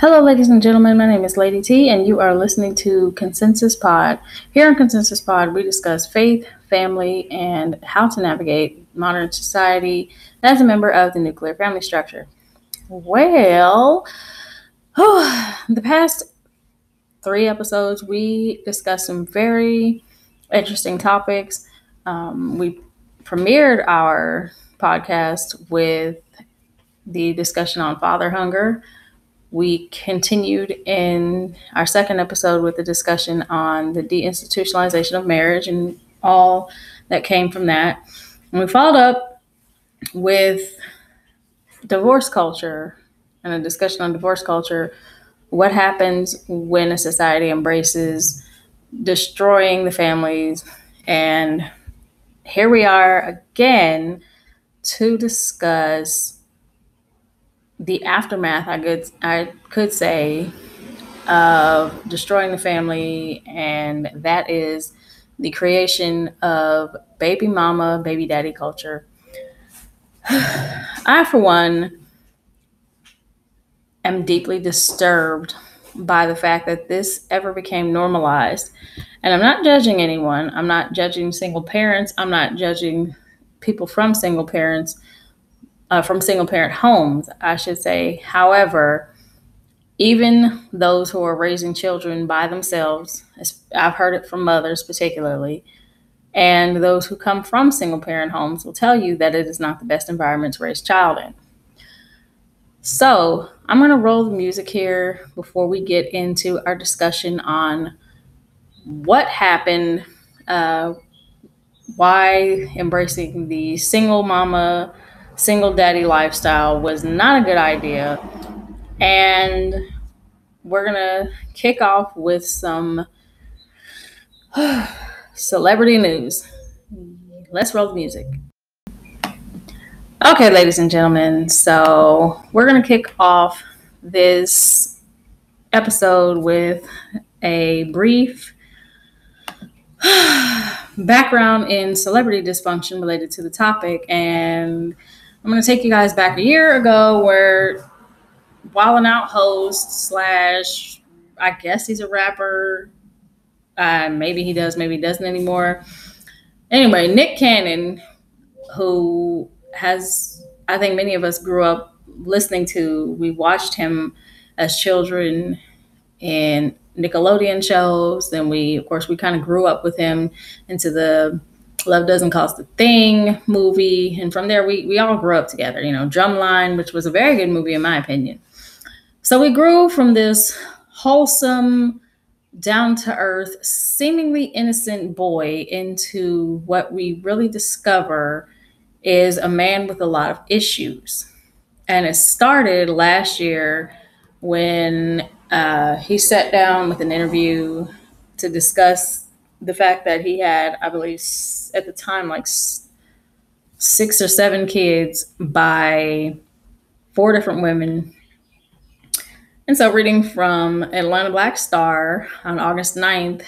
Hello, ladies and gentlemen. My name is Lady T, and you are listening to Consensus Pod. Here on Consensus Pod, we discuss faith, family, and how to navigate modern society as a member of the nuclear family structure. Well, oh, the past three episodes, we discussed some very interesting topics. Um, we premiered our podcast with the discussion on father hunger. We continued in our second episode with the discussion on the deinstitutionalization of marriage and all that came from that. And we followed up with divorce culture and a discussion on divorce culture. What happens when a society embraces destroying the families? And here we are again to discuss the aftermath, I could I could say, of destroying the family, and that is the creation of baby mama, baby daddy culture. I, for one, am deeply disturbed by the fact that this ever became normalized. And I'm not judging anyone. I'm not judging single parents. I'm not judging people from single parents uh, from single parent homes, I should say. However, even those who are raising children by themselves, I've heard it from mothers particularly, and those who come from single parent homes will tell you that it is not the best environment to raise a child in. So, I'm going to roll the music here before we get into our discussion on what happened, uh, why embracing the single mama single daddy lifestyle was not a good idea. And we're going to kick off with some celebrity news. Let's roll the music. Okay, ladies and gentlemen, so we're going to kick off this episode with a brief background in celebrity dysfunction related to the topic and I'm going to take you guys back a year ago where Wildin' Out host slash, I guess he's a rapper. Uh, maybe he does, maybe he doesn't anymore. Anyway, Nick Cannon, who has, I think many of us grew up listening to, we watched him as children in Nickelodeon shows. Then we, of course, we kind of grew up with him into the Love Doesn't Cost a Thing movie. And from there, we, we all grew up together. You know, Drumline, which was a very good movie, in my opinion. So we grew from this wholesome, down to earth, seemingly innocent boy into what we really discover is a man with a lot of issues. And it started last year when uh, he sat down with an interview to discuss the fact that he had, I believe, at the time, like six or seven kids by four different women. And so, reading from Atlanta Black Star on August 9th,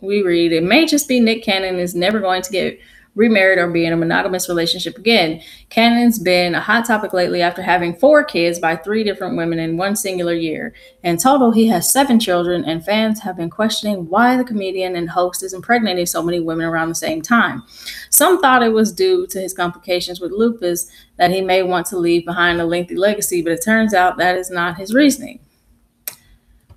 we read, It may just be Nick Cannon is never going to get remarried or be in a monogamous relationship again. Cannon's been a hot topic lately after having four kids by three different women in one singular year. In total, he has seven children, and fans have been questioning why the comedian and host is impregnating so many women around the same time. Some thought it was due to his complications with lupus that he may want to leave behind a lengthy legacy, but it turns out that is not his reasoning.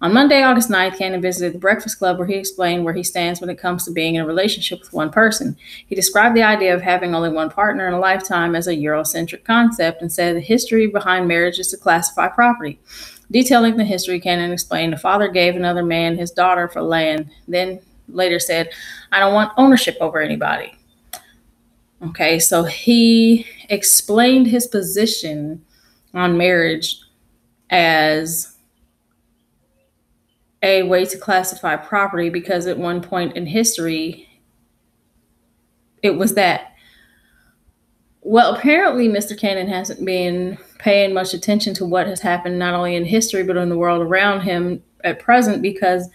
On Monday, August 9th, Cannon visited the Breakfast Club where he explained where he stands when it comes to being in a relationship with one person. He described the idea of having only one partner in a lifetime as a Eurocentric concept and said the history behind marriage is to classify property. Detailing the history, Cannon explained the father gave another man his daughter for land, then later said, I don't want ownership over anybody. Okay, so he explained his position on marriage as a way to classify property because at one point in history, it was that. Well, apparently, Mr. Cannon hasn't been paying much attention to what has happened not only in history but in the world around him at present because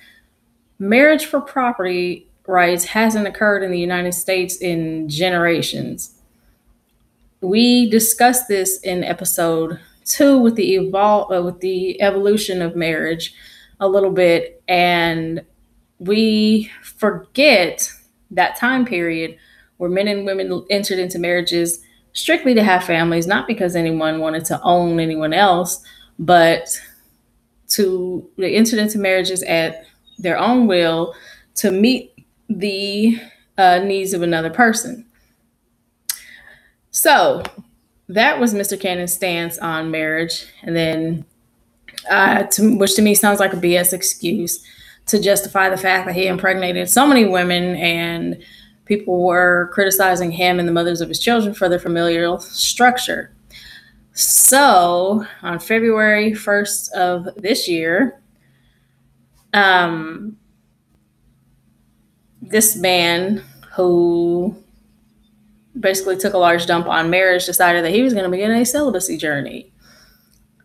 marriage for property rights hasn't occurred in the United States in generations. We discussed this in episode two with the evolve uh, with the evolution of marriage a little bit and we forget that time period where men and women entered into marriages strictly to have families not because anyone wanted to own anyone else but to they entered into marriages at their own will to meet the uh, needs of another person so that was Mr. Cannon's stance on marriage, and then uh, to, which to me sounds like a BS excuse to justify the fact that he impregnated so many women and people were criticizing him and the mothers of his children for their familial structure. So on February 1st of this year, um, this man who basically took a large dump on marriage, decided that he was going to begin a celibacy journey.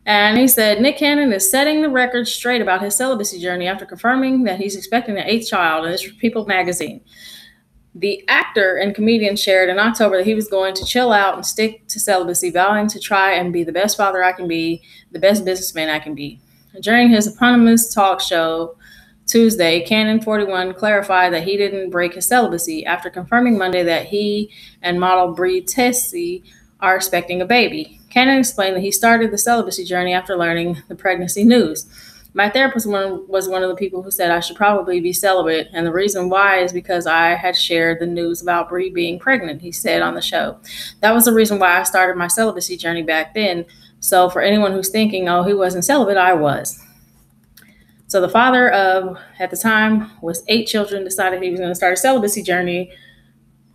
And he said Nick Cannon is setting the record straight about his celibacy journey after confirming that he's expecting an eighth child. And this is People magazine. The actor and comedian shared in October that he was going to chill out and stick to celibacy, vowing to try and be the best father I can be, the best businessman I can be. During his eponymous talk show, Tuesday, Cannon 41 clarified that he didn't break his celibacy after confirming Monday that he and model Bre Tiesi are expecting a baby. Cannon explained that he started the celibacy journey after learning the pregnancy news. My therapist was one of the people who said I should probably be celibate, and the reason why is because I had shared the news about Bre being pregnant, he said on the show. That was the reason why I started my celibacy journey back then. So, for anyone who's thinking, oh, he wasn't celibate, I was. So the father of, at the time, was eight children, decided he was going to start a celibacy journey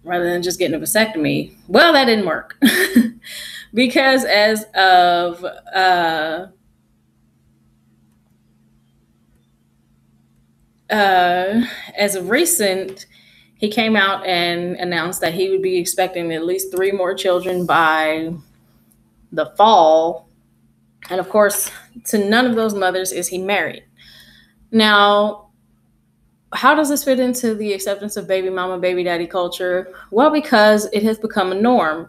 rather than just getting a vasectomy. Well, that didn't work because as of uh, uh, as of recent, he came out and announced that he would be expecting at least three more children by the fall. And of course, to none of those mothers is he married. Now, how does this fit into the acceptance of baby mama, baby daddy culture? Well, because it has become a norm.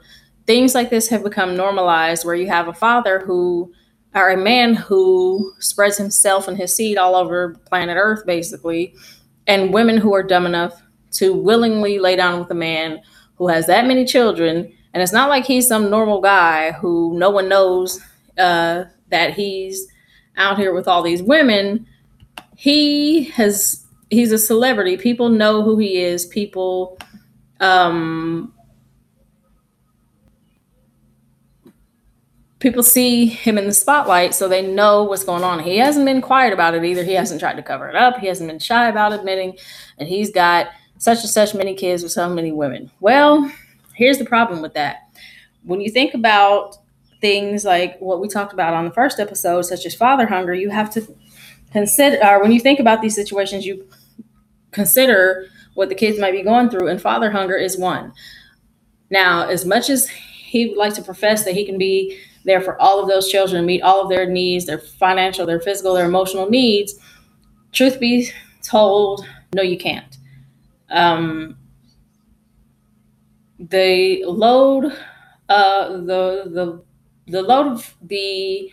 Things like this have become normalized where you have a father who, or a man who spreads himself and his seed all over planet Earth, basically, and women who are dumb enough to willingly lay down with a man who has that many children. And it's not like he's some normal guy who no one knows uh, that he's out here with all these women he has he's a celebrity. People know who he is. People um people see him in the spotlight so they know what's going on. He hasn't been quiet about it either. He hasn't tried to cover it up. He hasn't been shy about admitting and he's got such and such many kids with so many women. Well, here's the problem with that. When you think about things like what we talked about on the first episode, such as father hunger, you have to consider or when you think about these situations you consider what the kids might be going through and father hunger is one now as much as he would like to profess that he can be there for all of those children meet all of their needs their financial their physical their emotional needs truth be told no you can't um, the load uh, the the the load of the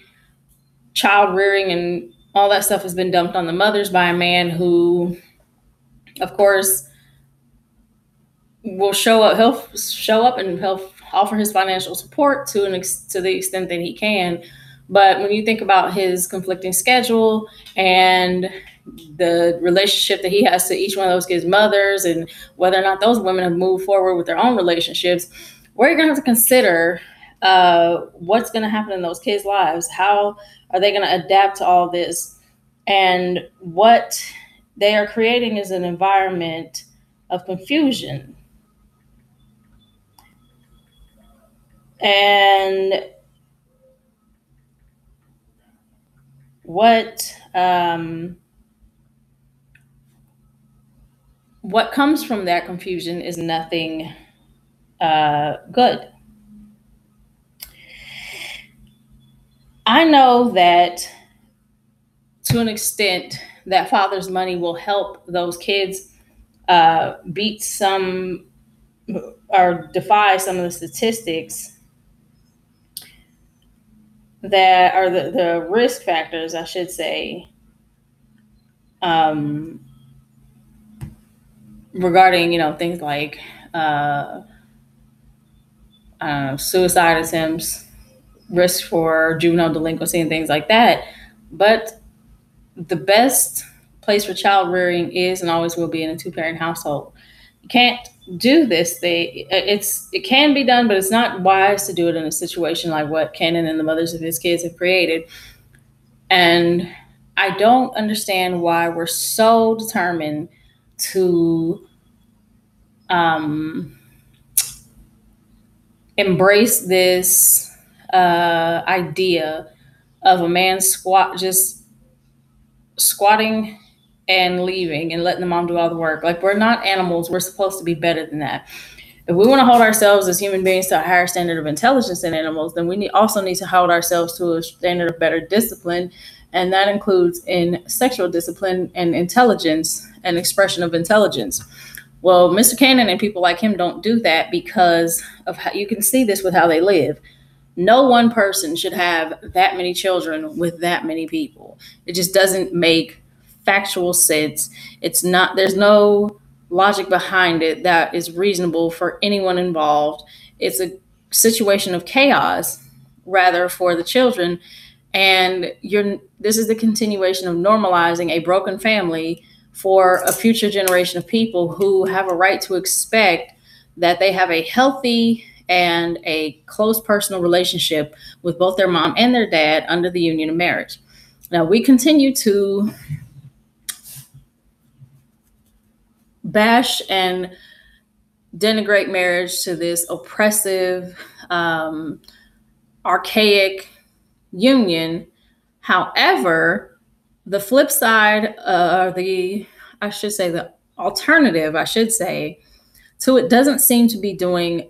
child rearing and all that stuff has been dumped on the mothers by a man who, of course, will show up. He'll show up and he'll offer his financial support to an ex- to the extent that he can. But when you think about his conflicting schedule and the relationship that he has to each one of those kids' mothers, and whether or not those women have moved forward with their own relationships, we're going to have to consider uh, what's going to happen in those kids' lives. How are they going to adapt to all this? And what they are creating is an environment of confusion. And what um, what comes from that confusion is nothing uh, good. I know that to an extent that father's money will help those kids uh, beat some or defy some of the statistics that are the, the risk factors, I should say, um, regarding you know things like uh, uh, suicide attempts, risk for juvenile delinquency, and things like that. But the best place for child rearing is and always will be in a two parent household. You can't do this. They it's it can be done, but it's not wise to do it in a situation like what Cannon and the mothers of his kids have created. And I don't understand why we're so determined to um, embrace this uh, idea of a man squat just squatting and leaving and letting the mom do all the work. Like we're not animals. We're supposed to be better than that. If we want to hold ourselves as human beings to a higher standard of intelligence than animals, then we need, also need to hold ourselves to a standard of better discipline, and that includes in sexual discipline and intelligence and expression of intelligence. Well, Mr. Cannon and people like him don't do that because of how you can see this with how they live. No one person should have that many children with that many people. It just doesn't make factual sense. It's not, there's no logic behind it that is reasonable for anyone involved. It's a situation of chaos rather for the children and you're this is the continuation of normalizing a broken family for a future generation of people who have a right to expect that they have a healthy and a close personal relationship with both their mom and their dad under the union of marriage. Now, we continue to bash and denigrate marriage to this oppressive, um, archaic union. However, the flip side, uh, the I should say the alternative, I should say, to it doesn't seem to be doing.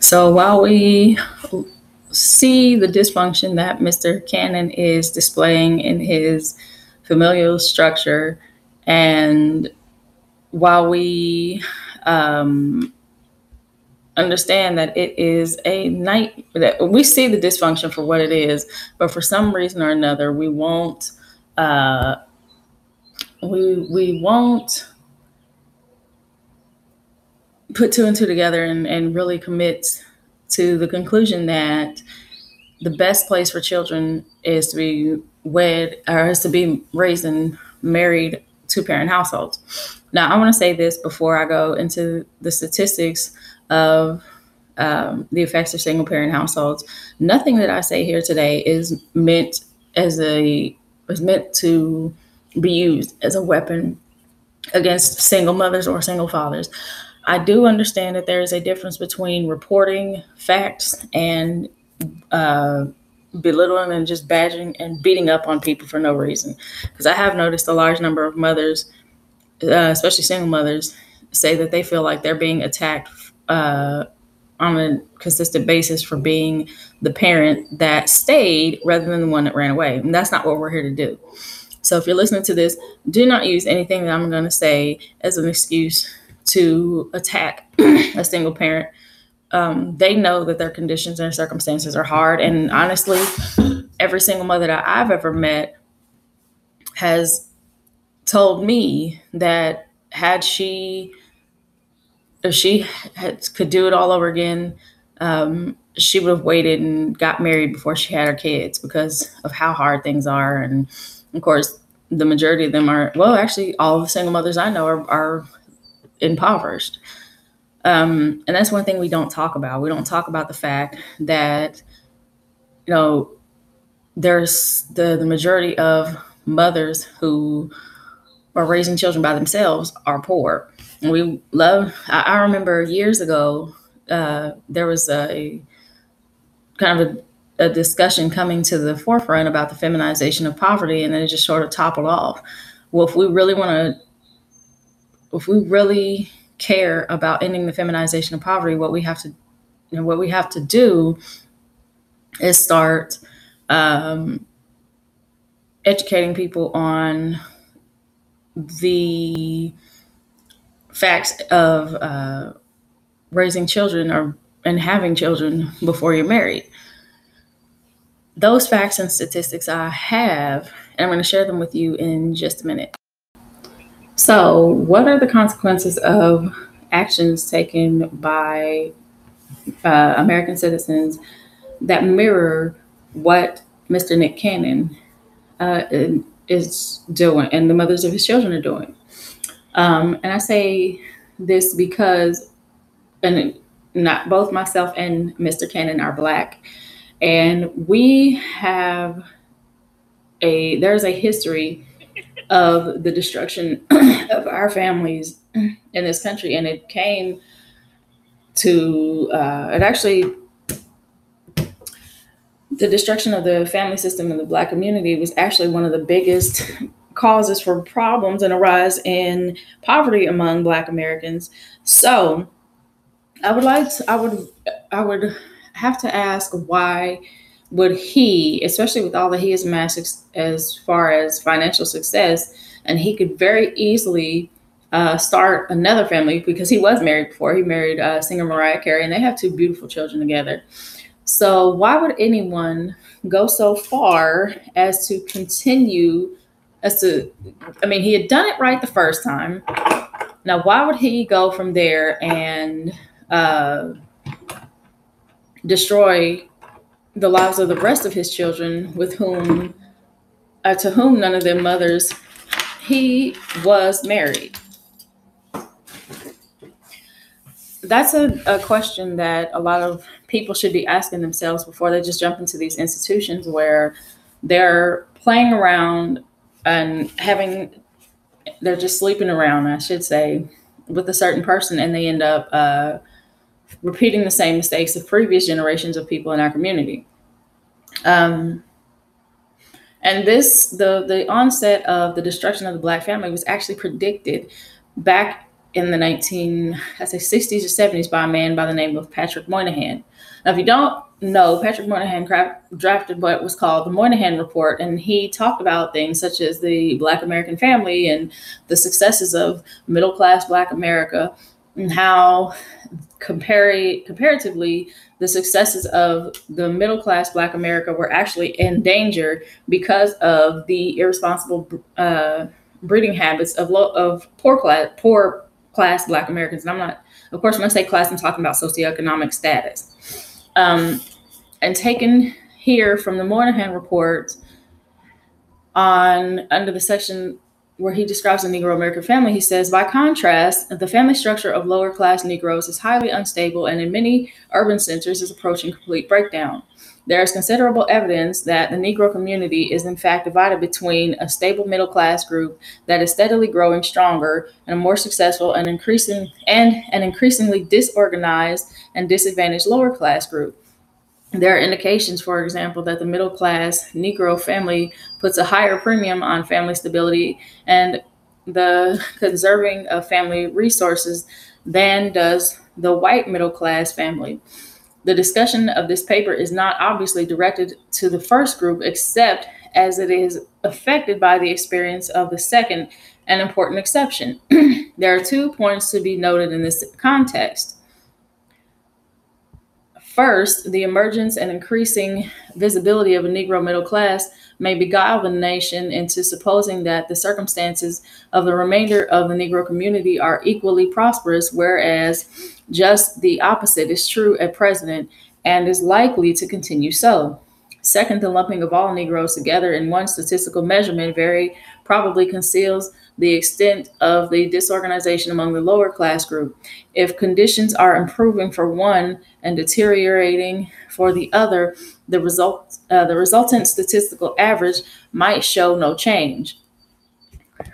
So while we see the dysfunction that Mr. Cannon is displaying in his familial structure, and while we um, understand that it is a night that we see the dysfunction for what it is, but for some reason or another, we won't uh, we we won't put two and two together and, and really commit to the conclusion that the best place for children is to be wed or is to be raised in married two parent households. Now, I want to say this before I go into the statistics of um, the effects of single parent households. Nothing that I say here today is meant as a is meant to be used as a weapon against single mothers or single fathers. I do understand that there is a difference between reporting facts and uh, belittling and just badgering and beating up on people for no reason. Because I have noticed a large number of mothers, uh, especially single mothers, say that they feel like they're being attacked uh, on a consistent basis for being the parent that stayed rather than the one that ran away. And that's not what we're here to do. So if you're listening to this, do not use anything that I'm going to say as an excuse to attack a single parent. Um, they know that their conditions and circumstances are hard. And honestly, every single mother that I've ever met has told me that had she if she had, could do it all over again, um, she would have waited and got married before she had her kids because of how hard things are. And of course, the majority of them are, well, actually, all the single mothers I know are, are impoverished. Um, and that's one thing we don't talk about. We don't talk about the fact that, you know, there's the, the majority of mothers who are raising children by themselves are poor And we love. I, I remember years ago uh, there was a kind of a, a, discussion coming to the forefront about the feminization of poverty, and then it just sort of toppled off. Well, if we really want to, if we really care about ending the feminization of poverty, what we have to, you know, what we have to do is start um, educating people on the facts of uh, raising children or and having children before you're married. Those facts and statistics I have, and I'm going to share them with you in just a minute. So, what are the consequences of actions taken by uh, American citizens that mirror what Mr. Nick Cannon uh, is doing and the mothers of his children are doing? Um, and I say this because, and not both myself and Mr. Cannon are black, and we have a there's a history of the destruction of our families in this country, and it came to uh, it actually the destruction of the family system in the black community was actually one of the biggest causes for problems and a rise in poverty among black americans. So i would like to, i would i would have to ask why would he especially with all that he has amassed as far as financial success and he could very easily uh, start another family because he was married before. He married uh, singer Mariah Carey, and they have two beautiful children together. So, why would anyone go so far as to continue? As to, I mean, he had done it right the first time. Now, why would he go from there and uh, destroy the lives of the rest of his children, with whom, uh, to whom none of their mothers he was married? that's a, a question that a lot of people should be asking themselves before they just jump into these institutions where they're playing around and having they're just sleeping around i should say with a certain person and they end up uh, repeating the same mistakes of previous generations of people in our community um, and this the the onset of the destruction of the black family was actually predicted back in the 19, I say 60s or 70s by a man by the name of Patrick Moynihan. Now, if you don't know, Patrick Moynihan drafted what was called the Moynihan Report, and he talked about things such as the Black American family and the successes of middle class Black America, and how compar- comparatively the successes of the middle class Black America were actually in danger because of the irresponsible uh, breeding habits of, lo- of poor class poor class Black Americans. And I'm not, of course, when I say class, I'm talking about socioeconomic status. Um, and taken here from the Moynihan report on under the section where he describes the Negro American family, he says, by contrast, the family structure of lower class Negroes is highly unstable and in many urban centers is approaching complete breakdown. There is considerable evidence that the Negro community is in fact divided between a stable middle class group that is steadily growing stronger and a more successful and increasing and an increasingly disorganized and disadvantaged lower class group. There are indications, for example, that the middle class Negro family puts a higher premium on family stability and the conserving of family resources than does the white middle class family. The discussion of this paper is not obviously directed to the first group, except as it is affected by the experience of the second, an important exception. there are two points to be noted in this context. First, the emergence and increasing visibility of a Negro middle class may beguile the nation into supposing that the circumstances of the remainder of the Negro community are equally prosperous, whereas just the opposite is true at present and is likely to continue so. Second, the lumping of all Negroes together in one statistical measurement very probably conceals the extent of the disorganization among the lower class group. If conditions are improving for one and deteriorating for the other, the result uh, the resultant statistical average might show no change.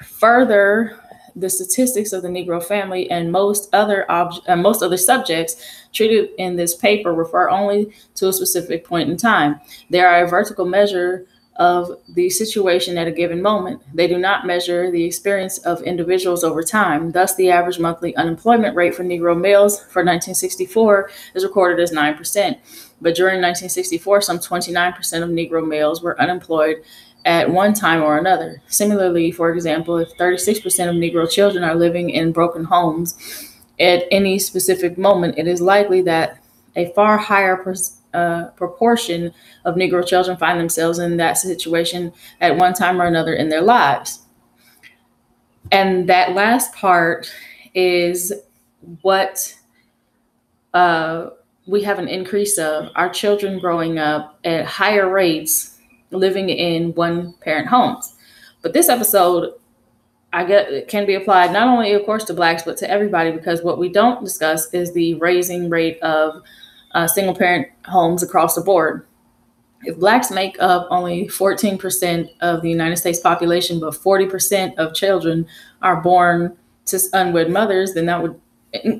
Further, the statistics of the Negro family and most other ob- uh, most other subjects treated in this paper refer only to a specific point in time. They are a vertical measure of the situation at a given moment. They do not measure the experience of individuals over time. Thus, the average monthly unemployment rate for Negro males for 1964 is recorded as 9%. But during 1964, some 29% of Negro males were unemployed at one time or another. Similarly, for example, if 36% of Negro children are living in broken homes at any specific moment, it is likely that a far higher pers- uh, proportion of Negro children find themselves in that situation at one time or another in their lives. And that last part is what uh, we have an increase of our children growing up at higher rates living in one parent homes. But this episode, I get can be applied not only, of course, to blacks, but to everybody because what we don't discuss is the raising rate of uh, single parent homes across the board. If blacks make up only 14% of the United States population, but 40% of children are born to unwed mothers, then that would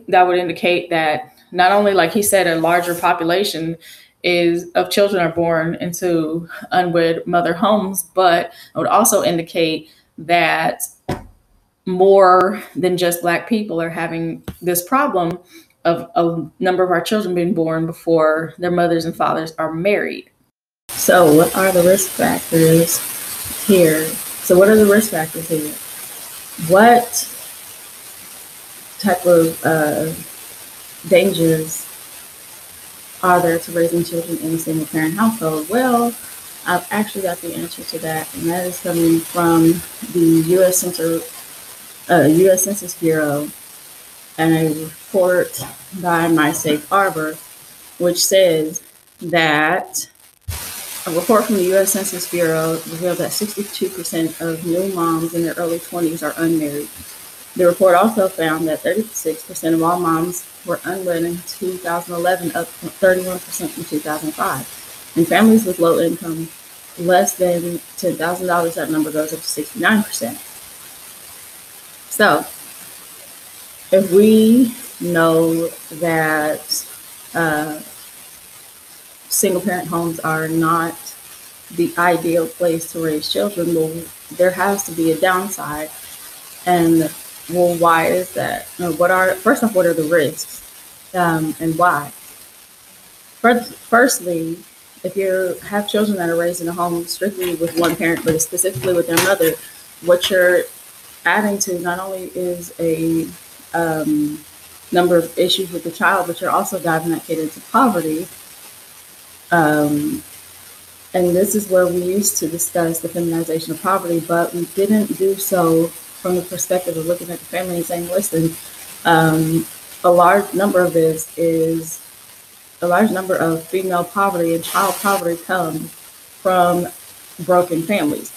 that would indicate that not only, like he said, a larger population is of children are born into unwed mother homes, but it would also indicate that more than just black people are having this problem of a number of our children being born before their mothers and fathers are married. So, what are the risk factors here? So, what are the risk factors here? What type of uh, dangers are there to raising children in a single parent household? Well, I've actually got the answer to that, and that is coming from the U.S. Census, uh, U.S. Census Bureau and a report by My Safe Harbor, which says that a report from the U.S. Census Bureau revealed that 62% of new moms in their early 20s are unmarried. The report also found that 36% of all moms were unwed in 2011, up from 31% from 2005. And families with low income, less than $10,000, that number goes up to 69%. So, if we know that uh, single parent homes are not the ideal place to raise children, well, there has to be a downside. And well, why is that? what are first off, what are the risks, um, and why? First, firstly, if you have children that are raised in a home strictly with one parent, but specifically with their mother, what you're adding to not only is a um, number of issues with the child, but you're also diving that kid into poverty um, and this is where we used to discuss the feminization of poverty, but we didn't do so from the perspective of looking at the family and saying, listen, um, a large number of this is a large number of female poverty and child poverty come from broken families.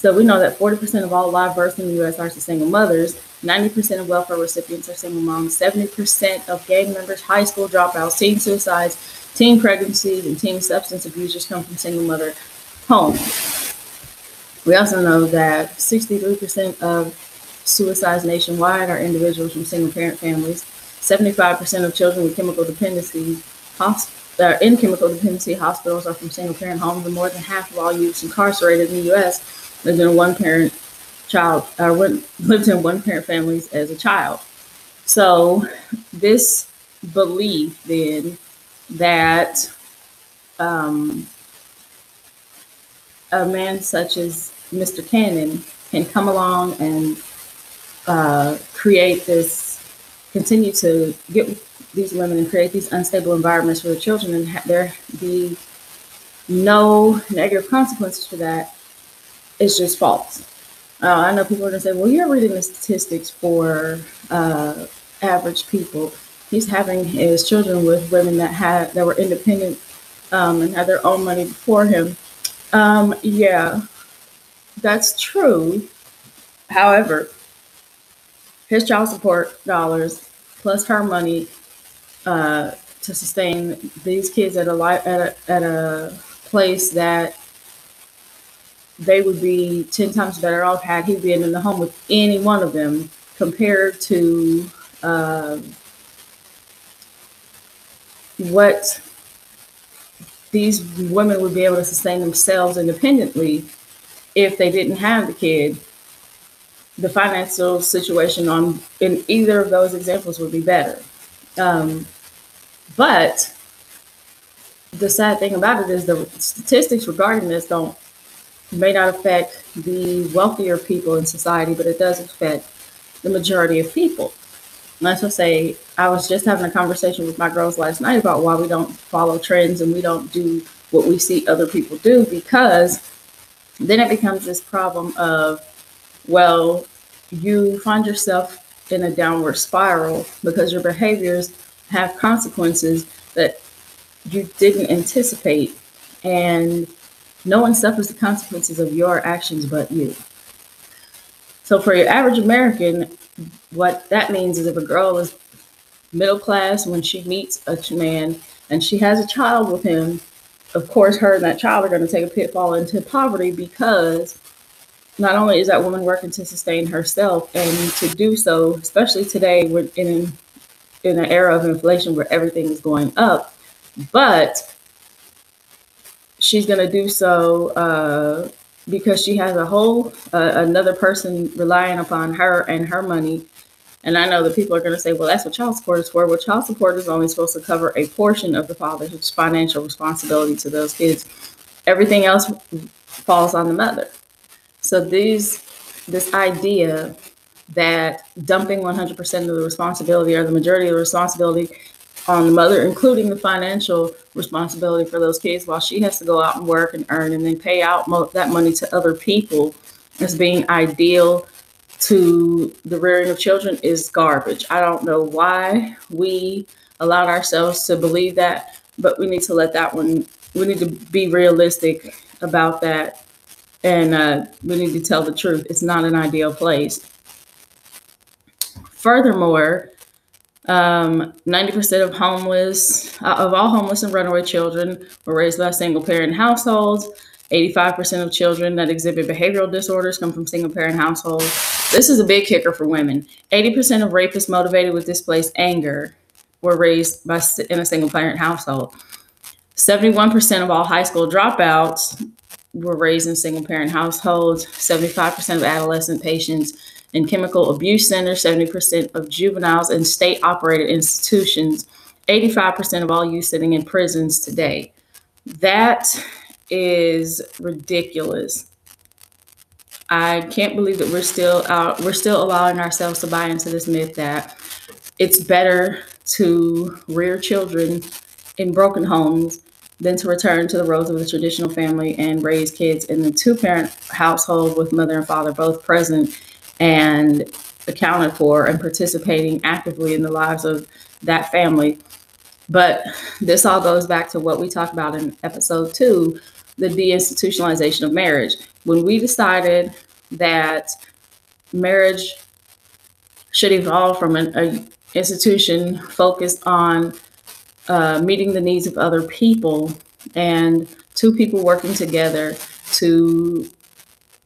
So we know that 40% of all live births in the U.S. are to single mothers. 90% of welfare recipients are single moms. 70% of gang members, high school dropouts, teen suicides, Teen pregnancies and teen substance abusers come from single mother homes. We also know that 63% of suicides nationwide are individuals from single parent families. 75% of children with chemical dependency that are uh, in chemical dependency hospitals are from single parent homes, and more than half of all youths incarcerated in the U.S. lived in one parent child, or lived in one parent families as a child. So, this belief then that um, a man such as Mr. Cannon can come along and uh, create this, continue to get these women and create these unstable environments for the children, and ha- there be no negative consequences for that is just false. Uh, I know people are to say, well, you're reading the statistics for uh, average people he's having his children with women that had that were independent um, and had their own money before him. Um, yeah, that's true. However, his child support dollars plus her money uh, to sustain these kids at a, li- at a at a place that they would be 10 times better off had he been in the home with any one of them compared to uh, what these women would be able to sustain themselves independently if they didn't have the kid. The financial situation on in either of those examples would be better. Um, but the sad thing about it is the statistics regarding this don't may not affect the wealthier people in society but it does affect the majority of people let's just say I was just having a conversation with my girls last night about why we don't follow trends and we don't do what we see other people do because then it becomes this problem of, well, you find yourself in a downward spiral because your behaviors have consequences that you didn't anticipate. And no one suffers the consequences of your actions but you. So for your average American, what that means is if a girl is middle class when she meets a man and she has a child with him, of course, her and that child are going to take a pitfall into poverty because not only is that woman working to sustain herself and to do so, especially today, we're in in an era of inflation where everything is going up, but she's going to do so uh, because she has a whole uh, another person relying upon her and her money. And I know that people are going to say, well, that's what child support is for. Well, child support is only supposed to cover a portion of the father's financial responsibility to those kids. Everything else falls on the mother. So these this idea that dumping 100% of the responsibility or the majority of the responsibility on the mother, including the financial responsibility for those kids, while she has to go out and work and earn and then pay out mo- that money to other people as being ideal to the rearing of children is garbage. I don't know why we allowed ourselves to believe that, but we need to let that one, we need to be realistic about that. And uh, we need to tell the truth. It's not an ideal place. Furthermore, um, 90% of homeless, uh, of all homeless and runaway children were raised by single parent households. 85% of children that exhibit behavioral disorders come from single parent households. This is a big kicker for women. 80% of rapists motivated with displaced anger were raised by in a single parent household. 71% of all high school dropouts were raised in single parent households. 75% of adolescent patients in chemical abuse centers, 70% of juveniles in state operated institutions, 85% of all youth sitting in prisons today. That is ridiculous. I can't believe that we're still out, we're still allowing ourselves to buy into this myth that it's better to rear children in broken homes than to return to the roles of the traditional family and raise kids in the two parent household with mother and father both present and accounted for and participating actively in the lives of that family. But this all goes back to what we talked about in episode two the deinstitutionalization of marriage. When we decided that marriage should evolve from an a institution focused on uh, meeting the needs of other people and two people working together to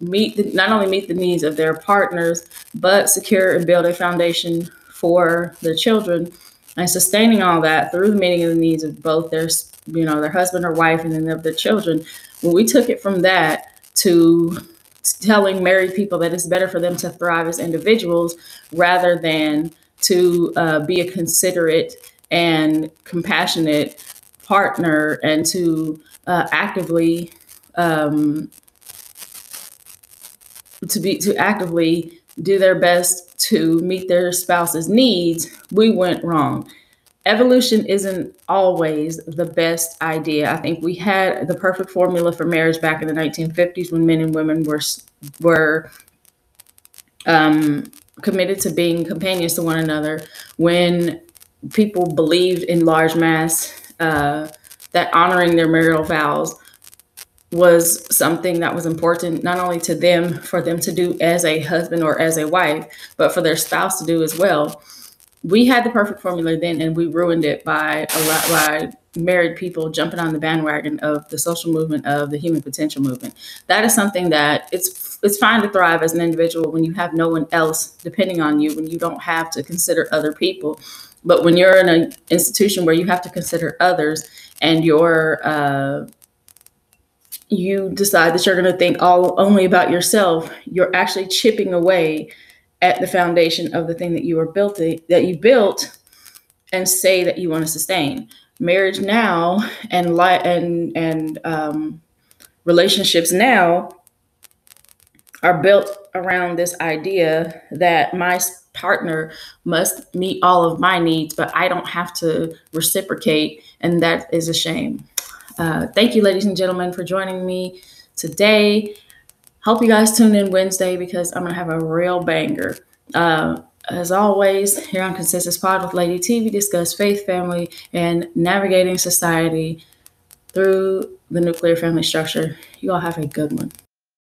meet the, not only meet the needs of their partners, but secure and build a foundation for their children and sustaining all that through the meeting of the needs of both their you know their husband or wife and then of their children. When we took it from that to telling married people that it's better for them to thrive as individuals rather than to uh, be a considerate and compassionate partner and to uh, actively um, to be to actively do their best to meet their spouse's needs, we went wrong. Evolution isn't always the best idea. I think we had the perfect formula for marriage back in the 1950s when men and women were were um, committed to being companions to one another. When people believed in large mass uh, that honoring their marital vows was something that was important not only to them for them to do as a husband or as a wife, but for their spouse to do as well. We had the perfect formula then, and we ruined it by a lot by married people jumping on the bandwagon of the social movement of the human potential movement. That is something that it's it's fine to thrive as an individual when you have no one else depending on you, when you don't have to consider other people. But when you're in an institution where you have to consider others and your uh, you decide that you're going to think all only about yourself, you're actually chipping away at the foundation of the thing that you are built that you built and say that you want to sustain. Marriage now and li- and and um, relationships now are built around this idea that my partner must meet all of my needs, but I don't have to reciprocate, and that is a shame. Uh, thank you, ladies and gentlemen, for joining me today. Hope you guys tune in Wednesday because I'm gonna have a real banger. Uh, as always, here on Consensus Pod with Lady T, we discuss faith, family, and navigating society through the nuclear family structure. You all have a good one.